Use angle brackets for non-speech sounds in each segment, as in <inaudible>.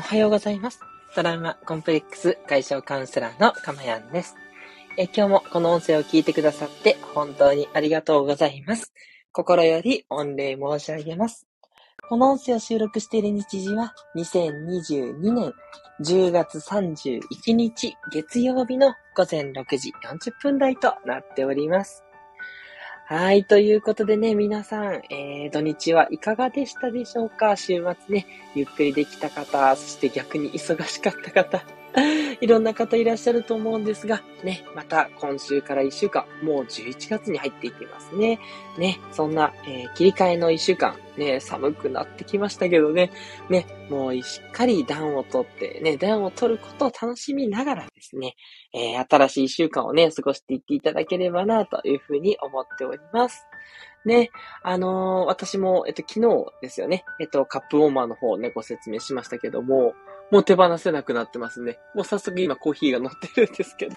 おはようございます。トラウマコンプレックス解消カウンセラーのかまやんです。え今日もこの音声を聞いてくださって本当にありがとうございます。心より御礼申し上げます。この音声を収録している日時は2022年10月31日月曜日の午前6時40分台となっております。はい。ということでね、皆さん、えー、土日はいかがでしたでしょうか？週末ね、ゆっくりできた方、そして逆に忙しかった方、いろんな方いらっしゃると思うんですが、ね、また今週から1週間、もう11月に入っていきますね。ね、そんな、えー、切り替えの1週間、ね、寒くなってきましたけどね、ね、もうしっかり暖をとって、ね、暖を取ることを楽しみながらですね、えー、新しい1週間をね、過ごしていっていただければな、というふうに思っております。ね、あのー、私も、えっと、昨日ですよね、えっと、カップウォーマーの方をね、ご説明しましたけども、もう手放せなくなってますね。もう早速今コーヒーが乗ってるんですけど。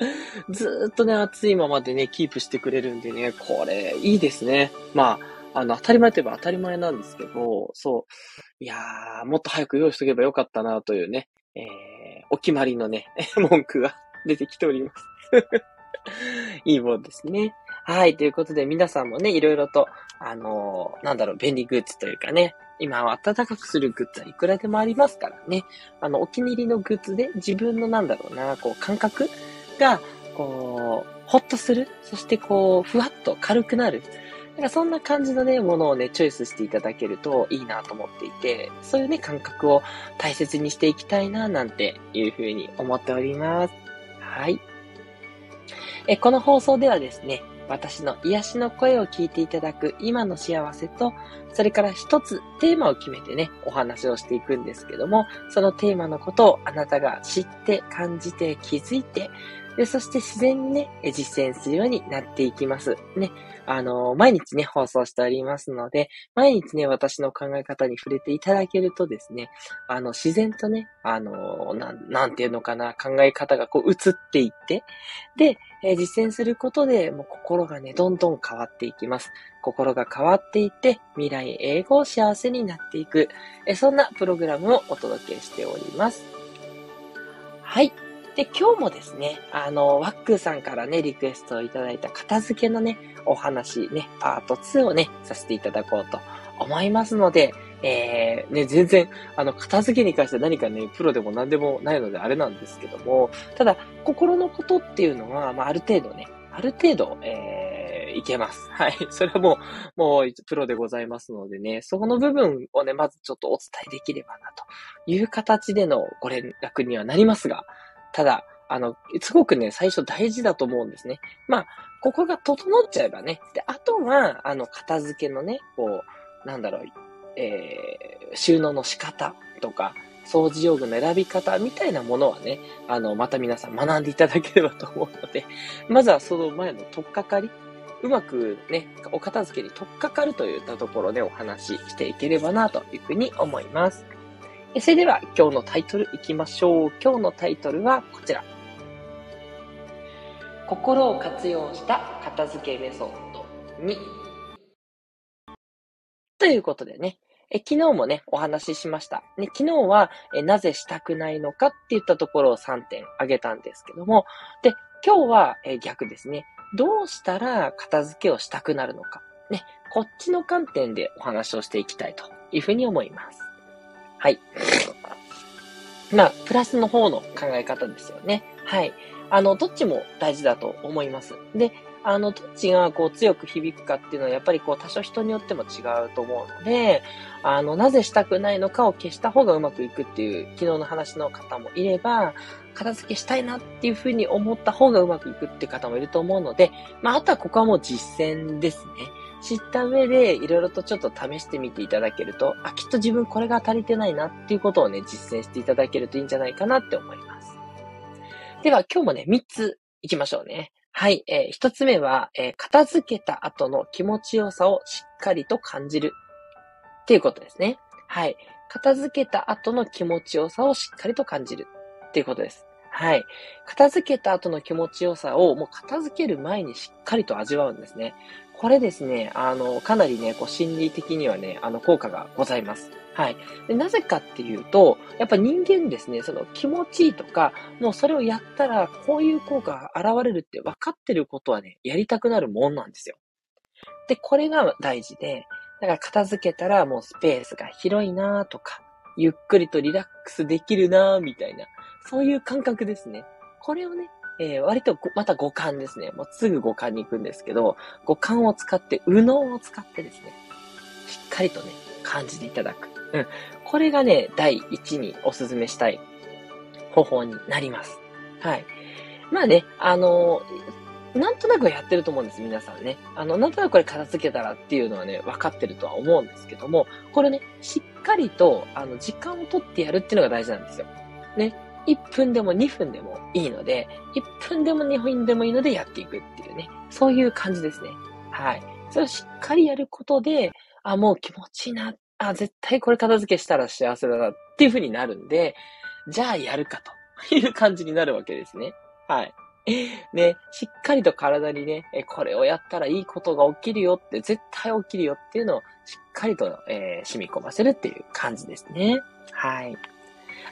<laughs> ずっとね、暑いままでね、キープしてくれるんでね、これ、いいですね。まあ、あの、当たり前といえば当たり前なんですけど、そう。いやー、もっと早く用意しとけばよかったなというね、えー、お決まりのね、<laughs> 文句が出てきております。<laughs> いいもんですね。はい。ということで、皆さんもね、いろいろと、あのー、なんだろう、便利グッズというかね、今は暖かくするグッズはいくらでもありますからね。あの、お気に入りのグッズで自分のなんだろうな、こう、感覚が、こう、ほっとする。そしてこう、ふわっと軽くなる。なんかそんな感じのね、ものをね、チョイスしていただけるといいなと思っていて、そういうね、感覚を大切にしていきたいな、なんていうふうに思っております。はい。え、この放送ではですね、私の癒しの声を聞いていただく今の幸せと、それから一つテーマを決めてね、お話をしていくんですけども、そのテーマのことをあなたが知って、感じて、気づいて、で、そして自然にね、実践するようになっていきます。ね。あの、毎日ね、放送しておりますので、毎日ね、私の考え方に触れていただけるとですね、あの、自然とね、あの、なん、なんていうのかな、考え方がこう移っていって、で、えー、実践することで、もう心がね、どんどん変わっていきます。心が変わっていって、未来英語を幸せになっていく、えー、そんなプログラムをお届けしております。はい。で、今日もですね、あの、ワックさんからね、リクエストをいただいた片付けのね、お話ね、パート2をね、させていただこうと思いますので、えー、ね、全然、あの、片付けに関して何かね、プロでも何でもないのであれなんですけども、ただ、心のことっていうのは、まあ、ある程度ね、ある程度、えー、いけます。はい。<laughs> それはもう、もう、プロでございますのでね、そこの部分をね、まずちょっとお伝えできればな、という形でのご連絡にはなりますが、ただ、あの、すごくね、最初大事だと思うんですね。まあ、ここが整っちゃえばね。で、あとは、あの、片付けのね、こう、なんだろう、えー、収納の仕方とか、掃除用具の選び方みたいなものはね、あの、また皆さん学んでいただければと思うので、まずはその前の取っかかり、うまくね、お片付けに取っかかるといったところでお話ししていければなというふうに思います。それでは今日のタイトルいきましょう。今日のタイトルはこちら。心を活用した片付けメソッド2。ということでね、え昨日もね、お話ししました。ね、昨日はえなぜしたくないのかって言ったところを3点挙げたんですけども、で、今日はえ逆ですね。どうしたら片付けをしたくなるのか。ね、こっちの観点でお話をしていきたいというふうに思います。はい。まあ、プラスの方の考え方ですよね。はい。あの、どっちも大事だと思います。で、あの、どっちがこう強く響くかっていうのはやっぱりこう多少人によっても違うと思うので、あの、なぜしたくないのかを消した方がうまくいくっていう昨日の話の方もいれば、片付けしたいなっていうふうに思った方がうまくいくっていう方もいると思うので、まあ、あとはここはもう実践ですね。知った上で、いろいろとちょっと試してみていただけると、あ、きっと自分これが足りてないなっていうことをね、実践していただけるといいんじゃないかなって思います。では、今日もね、3つ行きましょうね。はい。えー、1つ目は、えー、片付けた後の気持ちよさをしっかりと感じる。っていうことですね。はい。片付けた後の気持ちよさをしっかりと感じる。っていうことです。はい。片付けた後の気持ちよさをもう片付ける前にしっかりと味わうんですね。これですね、あの、かなりね、こう心理的にはね、あの、効果がございます。はい。で、なぜかっていうと、やっぱ人間ですね、その気持ちいいとか、もうそれをやったらこういう効果が現れるって分かってることはね、やりたくなるもんなんですよ。で、これが大事で、だから片付けたらもうスペースが広いなとか、ゆっくりとリラックスできるなみたいな、そういう感覚ですね。これをね、えー、割とまた五感ですね。もうすぐ五感に行くんですけど、五感を使って、右脳を使ってですね、しっかりとね、感じていただく。うん。これがね、第一にお勧めしたい方法になります。はい。まあね、あのー、なんとなくやってると思うんです、皆さんね。あの、なんとなくこれ片付けたらっていうのはね、分かってるとは思うんですけども、これね、しっかりと、あの、時間をとってやるっていうのが大事なんですよ。ね。1分でも2分でもいいので、1分でも2分でもいいのでやっていくっていうね、そういう感じですね。はい。それをしっかりやることで、あ、もう気持ちいいな。あ、絶対これ片付けしたら幸せだなっていう風になるんで、じゃあやるかという感じになるわけですね。はい。ね、しっかりと体にね、これをやったらいいことが起きるよって、絶対起きるよっていうのをしっかりと、えー、染み込ませるっていう感じですね。はい。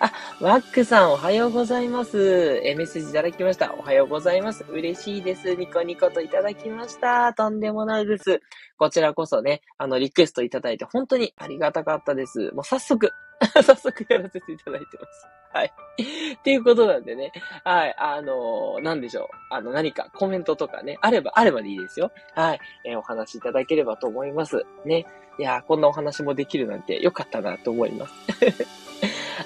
あ、ワックさんおはようございます。え、メッセージいただきました。おはようございます。嬉しいです。ニコニコといただきました。とんでもないです。こちらこそね、あの、リクエストいただいて本当にありがたかったです。もう早速、<laughs> 早速やらせていただいてます。はい。っていうことなんでね。はい。あのー、なんでしょう。あの、何かコメントとかね、あれば、あればでいいですよ。はい。えー、お話しいただければと思います。ね。いやー、こんなお話もできるなんてよかったなと思います。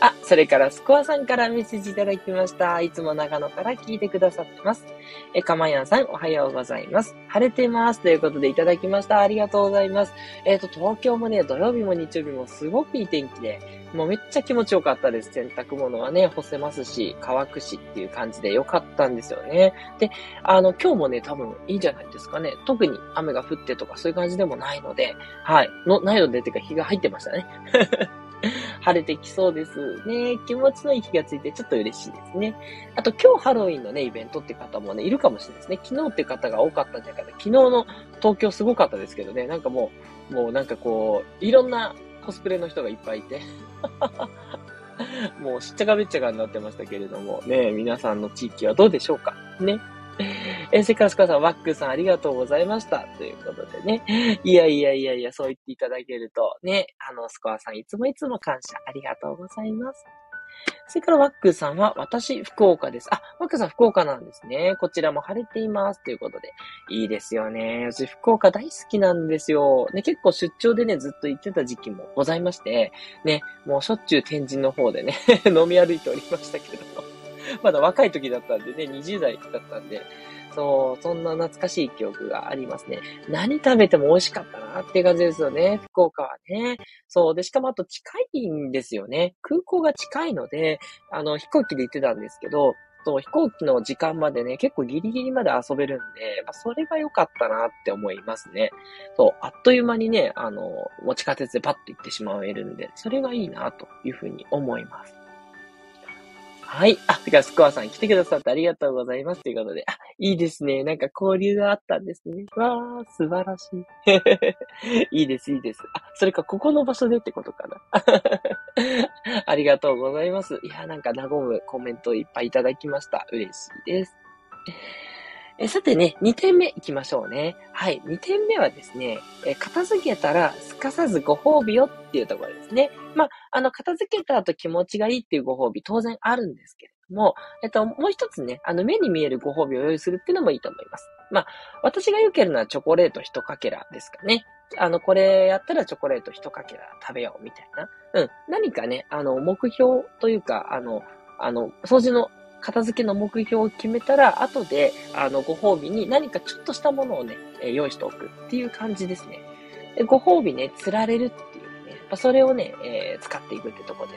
あ、それからスコアさんからメッセージいただきました。いつも長野から聞いてくださってます。え、かまやんさん、おはようございます。晴れてます。ということでいただきました。ありがとうございます。えっ、ー、と、東京もね、土曜日も日曜日もすごくいい天気で、もうめっちゃ気持ちよかったです。洗濯物はね、干せますし、乾くしっていう感じでよかったんですよね。で、あの、今日もね、多分いいじゃないですかね。特に雨が降ってとかそういう感じでもないので、はい。の、ないので、てか日が入ってましたね。<laughs> 晴れてきそうですね。気持ちのいい日がついてちょっと嬉しいですね。あと今日ハロウィンのね、イベントって方もね、いるかもしれないですね。昨日って方が多かったんじゃないかな。昨日の東京すごかったですけどね、なんかもう、もうなんかこう、いろんなコスプレの人がいっぱいいて。<laughs> もうしっちゃかめっちゃかになってましたけれども、ね、皆さんの地域はどうでしょうかね。えせっかくスカさん、ワックさんありがとうございました。ということでね。いやいやいやいや、そう言っていただけると、ね、あの、スコアさんいつもいつも感謝ありがとうございます。それからワックさんは、私、福岡です。あ、ワックさん福岡なんですね。こちらも晴れています。ということで。いいですよね。私、福岡大好きなんですよ。ね、結構出張でね、ずっと行ってた時期もございまして、ね、もうしょっちゅう天神の方でね <laughs> 飲み歩いておりましたけども <laughs> まだ若い時だったんでね、20代だったんで、そう、そんな懐かしい記憶がありますね。何食べても美味しかったなって感じですよね、福岡はね。そう。で、しかもあと近いんですよね。空港が近いので、あの、飛行機で行ってたんですけど、そう、飛行機の時間までね、結構ギリギリまで遊べるんで、まあ、それが良かったなって思いますね。そう、あっという間にね、あの、持ち地下鉄でパッと行ってしまえるんで、それがいいなというふうに思います。はい。あ、てか、スコアさん来てくださってありがとうございます。ということで。あ、いいですね。なんか交流があったんですね。わー、素晴らしい。<laughs> いいです、いいです。あ、それか、ここの場所でってことかな。<laughs> ありがとうございます。いや、なんか、和むコメントいっぱいいただきました。嬉しいです。えさてね、2点目行きましょうね。はい。2点目はですね、え片付けたらすかさずご褒美よっていうところですね。まあ、あの、片付けた後気持ちがいいっていうご褒美当然あるんですけれども、えっと、もう一つね、あの、目に見えるご褒美を用意するっていうのもいいと思います。まあ、私がよけるのはチョコレート一かけらですかね。あの、これやったらチョコレート一かけら食べようみたいな。うん。何かね、あの、目標というか、あの、あの、掃除の片付けの目標を決めたら、後で、あの、ご褒美に何かちょっとしたものをね、え、用意しておくっていう感じですね。でご褒美ね、釣られるっていうね、まそれをね、えー、使っていくってとこで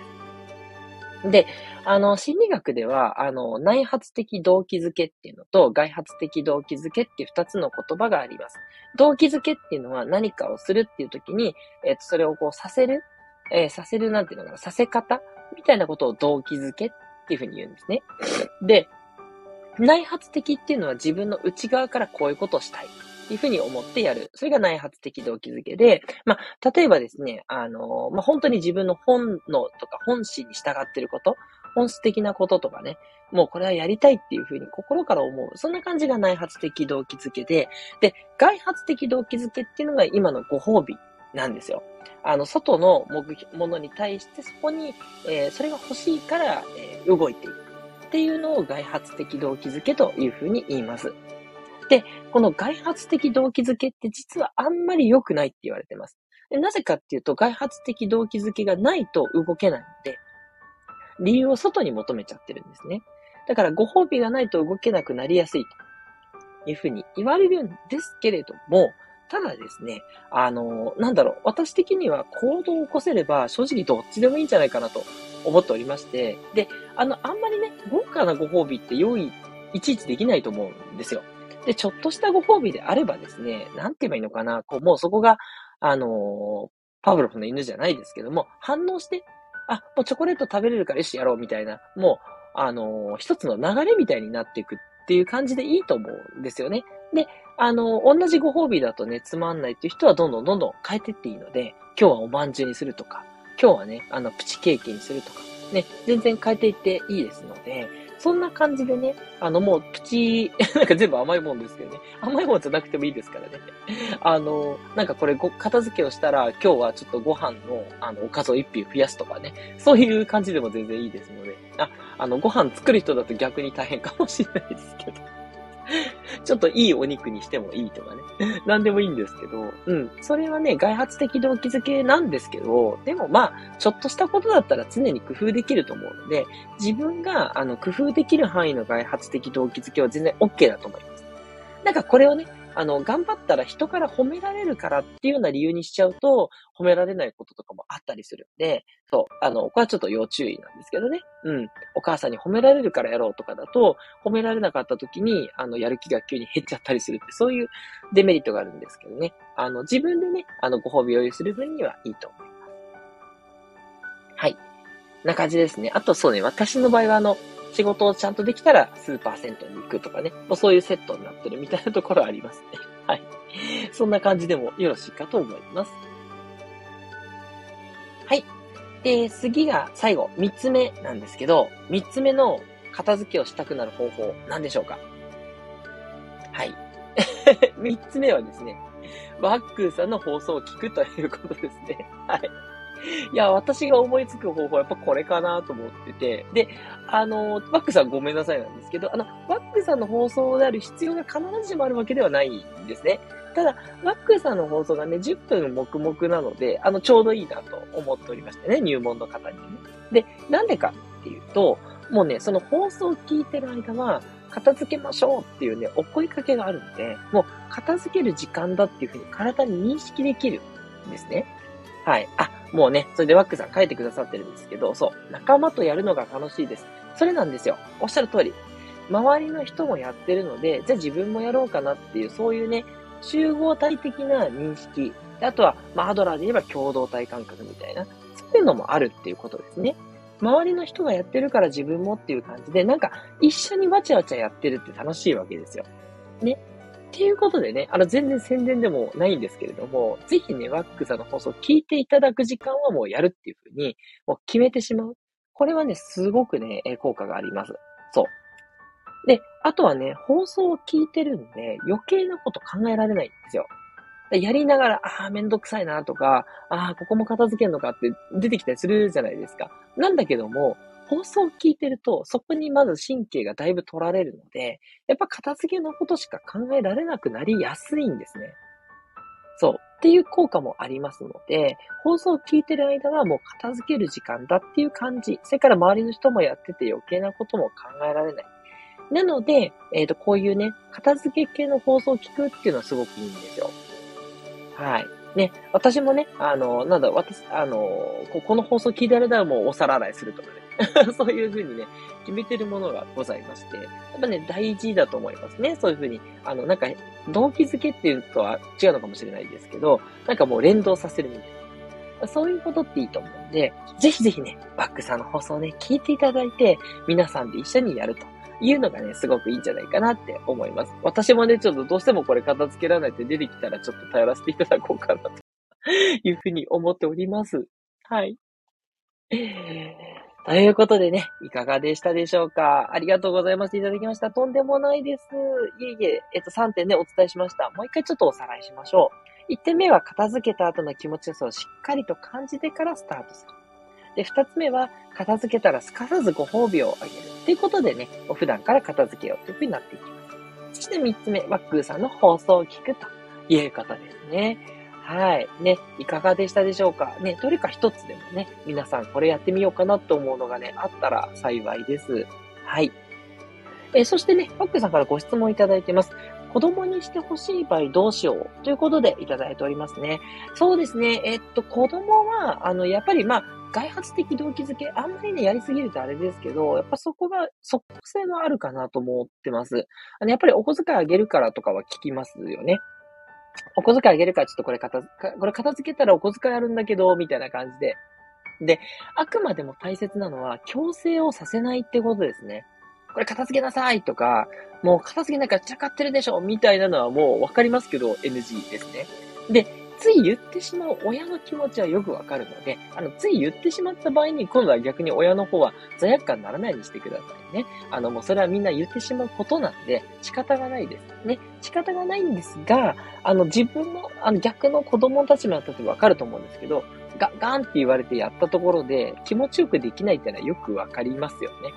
す。で、あの、心理学では、あの、内発的動機づけっていうのと、外発的動機づけっていう二つの言葉があります。動機づけっていうのは何かをするっていう時に、えっ、ー、と、それをこうさせる、えー、させるなんていうのかな、させ方みたいなことを動機づけっっていうふうに言うんですね。で、内発的っていうのは自分の内側からこういうことをしたい。っていうふうに思ってやる。それが内発的動機づけで、まあ、例えばですね、あの、まあ、本当に自分の本能とか本心に従ってること、本質的なこととかね、もうこれはやりたいっていうふうに心から思う。そんな感じが内発的動機づけで、で、外発的動機づけっていうのが今のご褒美なんですよ。あの、外のものに対してそこに、えー、それが欲しいから、えー、動いていくっていうのを外発的動機づけというふうに言います。で、この外発的動機づけって実はあんまり良くないって言われてます。でなぜかっていうと、外発的動機づけがないと動けないので、理由を外に求めちゃってるんですね。だからご褒美がないと動けなくなりやすいというふうに言われるんですけれども、ただですね、あの、なんだろう、私的には行動を起こせれば正直どっちでもいいんじゃないかなと思っておりまして、で、あの、あんまりね、豪華なご褒美って用意、いちいちできないと思うんですよ。で、ちょっとしたご褒美であればですね、なんて言えばいいのかな、こう、もうそこが、あのパブロフの犬じゃないですけども、反応して、あ、もうチョコレート食べれるからよし、やろうみたいな、もう、あの一つの流れみたいになっていくっていう感じでいいと思うんですよね。で、あの、同じご褒美だとね、つまんないっていう人はどんどんどんどん変えてっていいので、今日はおまんじゅうにするとか、今日はね、あの、プチケーキにするとか、ね、全然変えていっていいですので、そんな感じでね、あの、もうプチ、<laughs> なんか全部甘いもんですけどね。甘いもんじゃなくてもいいですからね。あの、なんかこれご、片付けをしたら、今日はちょっとご飯の、あの、おかずを一品増やすとかね。そういう感じでも全然いいですので。あ、あの、ご飯作る人だと逆に大変かもしれないですけど。<laughs> ちょっといいお肉にしてもいいとかね。<laughs> 何でもいいんですけど、うん。それはね、外発的動機づけなんですけど、でもまあ、ちょっとしたことだったら常に工夫できると思うので、自分が、あの、工夫できる範囲の外発的動機づけは全然 OK だと思います。なんかこれをね、あの、頑張ったら人から褒められるからっていうような理由にしちゃうと、褒められないこととかもあったりするんで、そう、あの、これはちょっと要注意なんですけどね。うん。お母さんに褒められるからやろうとかだと、褒められなかった時に、あの、やる気が急に減っちゃったりするって、そういうデメリットがあるんですけどね。あの、自分でね、あの、ご褒美を用意する分にはいいと思います。はい。な感じですね。あとそうね、私の場合はあの、仕事をちゃんとできたらスーパー銭湯に行くとかね、もうそういうセットになってるみたいなところありますね。<laughs> はい。そんな感じでもよろしいかと思います。はい。で、次が最後、三つ目なんですけど、三つ目の片付けをしたくなる方法、何でしょうか？はい。<laughs> 三つ目はですね、ワックーさんの放送を聞くということですね。はい。<laughs> いや、私が思いつく方法はやっぱこれかなと思ってて、で、あの、ワックさんごめんなさいなんですけど、あの、ワックさんの放送である必要が必ずしもあるわけではないんですね。ただ、ワックさんの放送がね、10分黙々なので、あの、ちょうどいいなと思っておりましてね、入門の方にね。で、なんでかっていうと、もうね、その放送を聞いてる間は、片付けましょうっていうね、お声かけがあるので、もう片付ける時間だっていうふうに体に認識できるんですね。はい。あ、もうね、それでワックさん書いてくださってるんですけど、そう、仲間とやるのが楽しいです。それなんですよ。おっしゃる通り。周りの人もやってるので、じゃあ自分もやろうかなっていう、そういうね、集合体的な認識。あとは、まあ、アドラーで言えば共同体感覚みたいな、そういうのもあるっていうことですね。周りの人がやってるから自分もっていう感じで、なんか一緒にわちゃわちゃやってるって楽しいわけですよ。ね。ていうことでね、あの、全然宣伝でもないんですけれども、ぜひね、ワックさんの放送を聞いていただく時間はもうやるっていうふうに、もう決めてしまう。これはね、すごくね、効果があります。そう。で、あとはね、放送を聞いてるんで、余計なこと考えられないんですよ。やりながら、ああ、めんどくさいなとか、ああ、ここも片付けるのかって出てきたりするじゃないですか。なんだけども、放送を聞いてると、そこにまず神経がだいぶ取られるので、やっぱ片付けのことしか考えられなくなりやすいんですね。そう。っていう効果もありますので、放送を聞いてる間はもう片付ける時間だっていう感じ。それから周りの人もやってて余計なことも考えられない。なので、えっ、ー、と、こういうね、片付け系の放送を聞くっていうのはすごくいいんですよ。はい。ね、私もね、あの、なんだ、私、あの、ここの放送聞いてる間はもうお皿洗いするとかね。<laughs> そういうふうにね、決めてるものがございまして、やっぱね、大事だと思いますね。そういうふうに、あの、なんか、動機づけっていうとは違うのかもしれないですけど、なんかもう連動させるみたいな。そういうことっていいと思うんで、ぜひぜひね、バックさんの放送ね、聞いていただいて、皆さんで一緒にやると。いうのがね、すごくいいんじゃないかなって思います。私もね、ちょっとどうしてもこれ片付けられないって出てきたらちょっと頼らせていただこうかなというふうに思っております。はい。<laughs> ということでね、いかがでしたでしょうか？ありがとうございます。いただきました。とんでもないです。いえいえ、えっと、3点ね、お伝えしました。もう一回ちょっとおさらいしましょう。1点目は片付けた後の気持ちよさをしっかりと感じてからスタートする。で、2つ目は、片付けたらすかさずご褒美をあげる。ということでね、普段から片付けようというふうになっていきます。そして3つ目、ワックーさんの放送を聞くということですね。はい。ね、いかがでしたでしょうか？ね、どれか一つでもね、皆さんこれやってみようかなと思うのがね、あったら幸いです。はい。えそしてね、パックさんからご質問いただいてます。子供にしてほしい場合どうしよう？ということでいただいておりますね。そうですね。えっと、子供は、あの、やっぱりまあ、外発的動機づけ、あんまりね、やりすぎるとあれですけど、やっぱそこが、即効性はあるかなと思ってます。あの、やっぱりお小遣いあげるからとかは聞きますよね。お小遣いあげるから、ちょっとこれ片、これ片付けたらお小遣いあるんだけど、みたいな感じで。で、あくまでも大切なのは、強制をさせないってことですね。これ片付けなさいとか、もう片付けなきゃ散らかってるでしょみたいなのはもうわかりますけど、NG ですね。で、つい言ってしまう親の気持ちはよくわかるので、あの、つい言ってしまった場合に、今度は逆に親の方は罪悪感にならないようにしてくださいね。あの、もうそれはみんな言ってしまうことなんで、仕方がないですね。仕方がないんですが、あの、自分の、あの、逆の子供たちもやったってわかると思うんですけど、ガ、ガンって言われてやったところで気持ちよくできないってのはよくわかりますよね。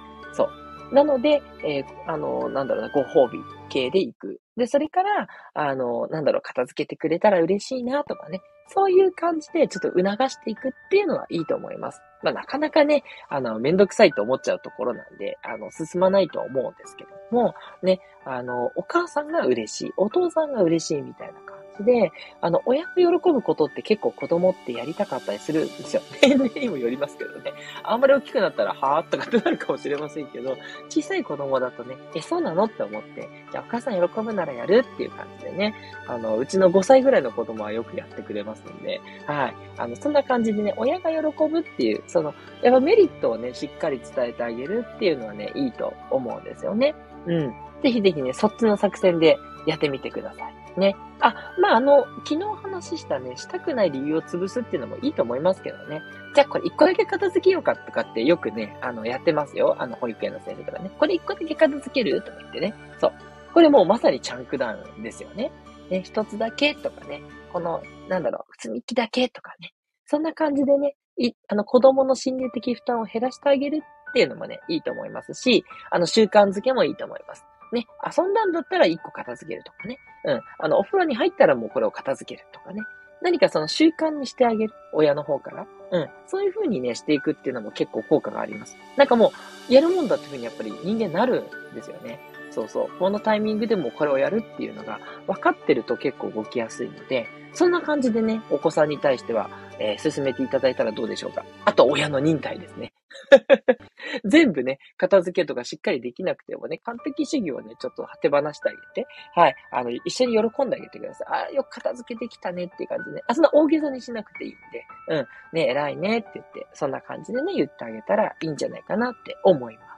なので、えー、あの、なんだろうな、ご褒美系で行く。で、それから、あの、なんだろう、片付けてくれたら嬉しいなとかね。そういう感じでちょっと促していくっていうのはいいと思います。まあ、なかなかね、あの、めんどくさいと思っちゃうところなんで、あの、進まないと思うんですけども、ね、あの、お母さんが嬉しい、お父さんが嬉しいみたいなで、あの、親が喜ぶことって結構子供ってやりたかったりするんですよ。<laughs> 年齢にもよりますけどね。あんまり大きくなったら、はぁとかってなるかもしれませんけど、小さい子供だとね、え、そうなのって思って、じゃあお母さん喜ぶならやるっていう感じでね、あの、うちの5歳ぐらいの子供はよくやってくれますんで、はい。あの、そんな感じでね、親が喜ぶっていう、その、やっぱメリットをね、しっかり伝えてあげるっていうのはね、いいと思うんですよね。うん。ぜひぜひね、そっちの作戦でやってみてください。ね。あ、まあ、あの、昨日話したね、したくない理由を潰すっていうのもいいと思いますけどね。じゃあこれ一個だけ片付けようかとかってよくね、あの、やってますよ。あの、保育園の先生とかね。これ一個だけ片付けるとか言ってね。そう。これもうまさにチャンクダウンですよね。ね、一つだけとかね。この、なんだろう、積み木だけとかね。そんな感じでね、い、あの、子供の心理的負担を減らしてあげるっていうのもね、いいと思いますし、あの、習慣づけもいいと思います。ね、遊んだんだったら一個片付けるとかね。うん。あの、お風呂に入ったらもうこれを片付けるとかね。何かその習慣にしてあげる。親の方から。うん。そういう風にね、していくっていうのも結構効果があります。なんかもう、やるもんだっていう風にやっぱり人間なるんですよね。そうそう。このタイミングでもこれをやるっていうのが分かってると結構動きやすいので、そんな感じでね、お子さんに対しては、えー、進めていただいたらどうでしょうか。あと、親の忍耐ですね。<laughs> 全部ね、片付けとかしっかりできなくてもね、完璧主義をね、ちょっと手放してあげて、はい、あの、一緒に喜んであげてください。ああ、よく片付けてきたねっていう感じでね。あ、そんな大げさにしなくていいんで、うん、ね、偉いねって言って、そんな感じでね、言ってあげたらいいんじゃないかなって思います。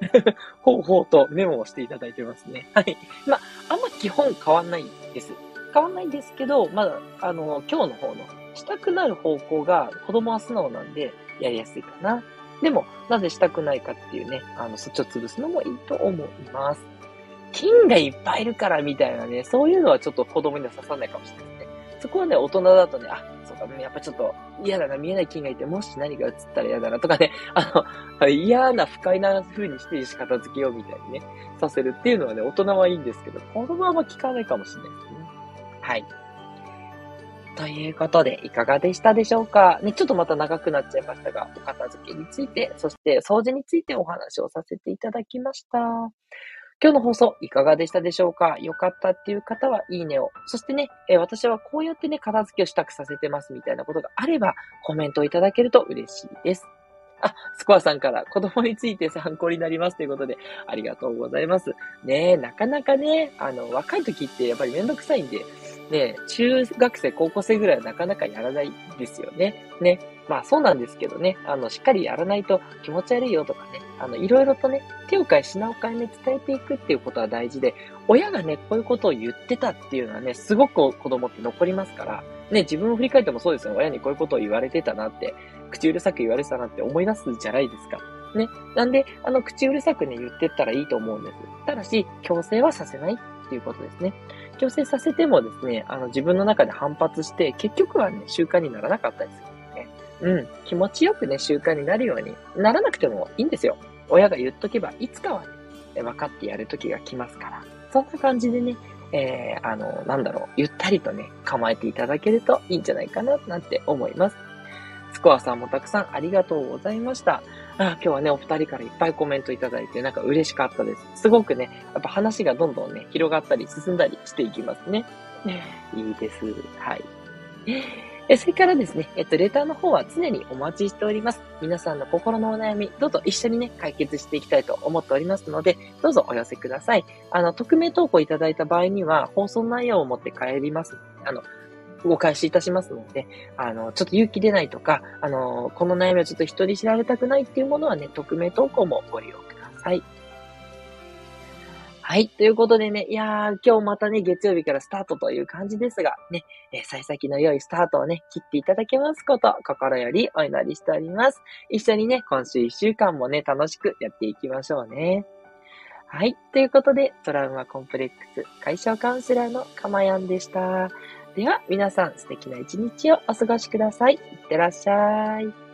<laughs> ほうほうとメモをしていただいてますね。はい。まあ、あんま基本変わんないです。変わんないんですけど、まだ、あの、今日の方の、したくなる方向が子供は素直なんで、やりやすいかな。でも、なぜしたくないかっていうね、あの、そっちを潰すのもいいと思います。菌がいっぱいいるからみたいなね、そういうのはちょっと子供には刺さないかもしれないですね。そこはね、大人だとね、あ、そうか、やっぱちょっと嫌だな、見えない菌がいて、もし何か映ったら嫌だなとかね、<laughs> あの、嫌な不快な風にして片付けようみたいにね、させるっていうのはね、大人はいいんですけど、子供はあんま聞かないかもしれないですね。はい。ということで、いかがでしたでしょうか？ね、ちょっとまた長くなっちゃいましたが、お片付けについて、そして掃除についてお話をさせていただきました。今日の放送いかがでしたでしょうか？良かったっていう方はいいねを。そしてね、え私はこうやってね、片付けをしたくさせてますみたいなことがあれば、コメントいただけると嬉しいです。あ、スコアさんから子供について参考になりますということで、ありがとうございます。ねえ、なかなかね、あの、若い時ってやっぱりめんどくさいんで、ね、中学生、高校生ぐらいはなかなかやらないですよね。ね。まあそうなんですけどね、あの、しっかりやらないと気持ち悪いよとかね、あの、いろいろとね、手を変え品を変えね、伝えていくっていうことは大事で、親がね、こういうことを言ってたっていうのはね、すごく子供って残りますから、ね、自分を振り返ってもそうですよ。親にこういうことを言われてたなって、口うるさく言われてたなって思い出すじゃないですか。ね。なんで、あの、口うるさくね、言ってったらいいと思うんです。ただし、強制はさせないっていうことですね。強制させてもですね、あの、自分の中で反発して、結局はね、習慣にならなかったりするね。うん。気持ちよくね、習慣になるようにならなくてもいいんですよ。親が言っとけば、いつかはね、分かってやる時が来ますから。そんな感じでね、えー、あの、なんだろう、ゆったりとね、構えていただけるといいんじゃないかな、なんて思います。スコアさんもたくさんありがとうございました。あ <laughs> 今日はね、お二人からいっぱいコメントいただいて、なんか嬉しかったです。すごくね、やっぱ話がどんどんね、広がったり進んだりしていきますね。いいです。はい。え、それからですね、えっと、レターの方は常にお待ちしております。皆さんの心のお悩み、どうぞ一緒にね、解決していきたいと思っておりますので、どうぞお寄せください。あの、匿名投稿いただいた場合には、放送内容を持って帰ります。あの、お返しいたしますので、あの、ちょっと勇気出ないとか、あの、この悩みをちょっと人に知られたくないっていうものはね、匿名投稿もご利用ください。はい。ということでね、いやー、今日またね、月曜日からスタートという感じですが、ね、えー、幸先の良いスタートをね、切っていただけますこと、心よりお祈りしております。一緒にね、今週一週間もね、楽しくやっていきましょうね。はい。ということで、トラウマコンプレックス解消カウンセラーのかまやんでした。では、皆さん素敵な一日をお過ごしください。いってらっしゃい。